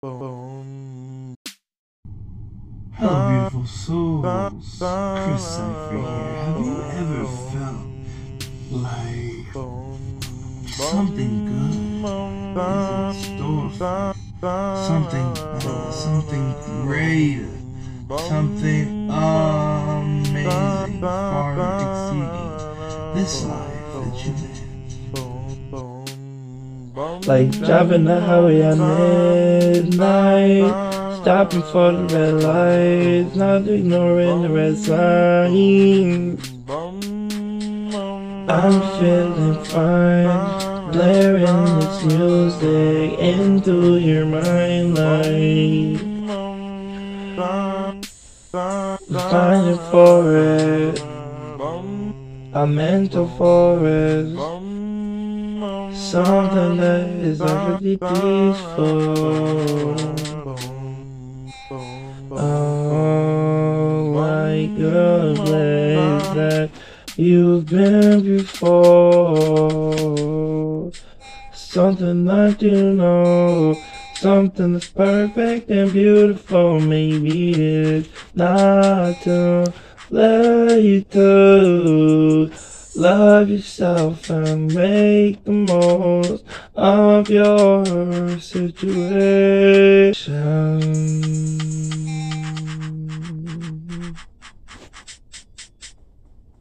Hello, ah, beautiful souls. Ah, Chris ah, Cypher here. Have you ever felt like something good is in store for you? Something better, something greater, something amazing, far exceeding this life that you live. Like driving the highway at midnight. Stopping for the red lights, not ignoring the red signs. I'm feeling fine, blaring this music into your mind like finding forest, a mental forest, something that is already peaceful. Oh, like a place that you've been before. Something that you know, something that's perfect and beautiful. Maybe it's not to let you to love yourself and make the most of your situation.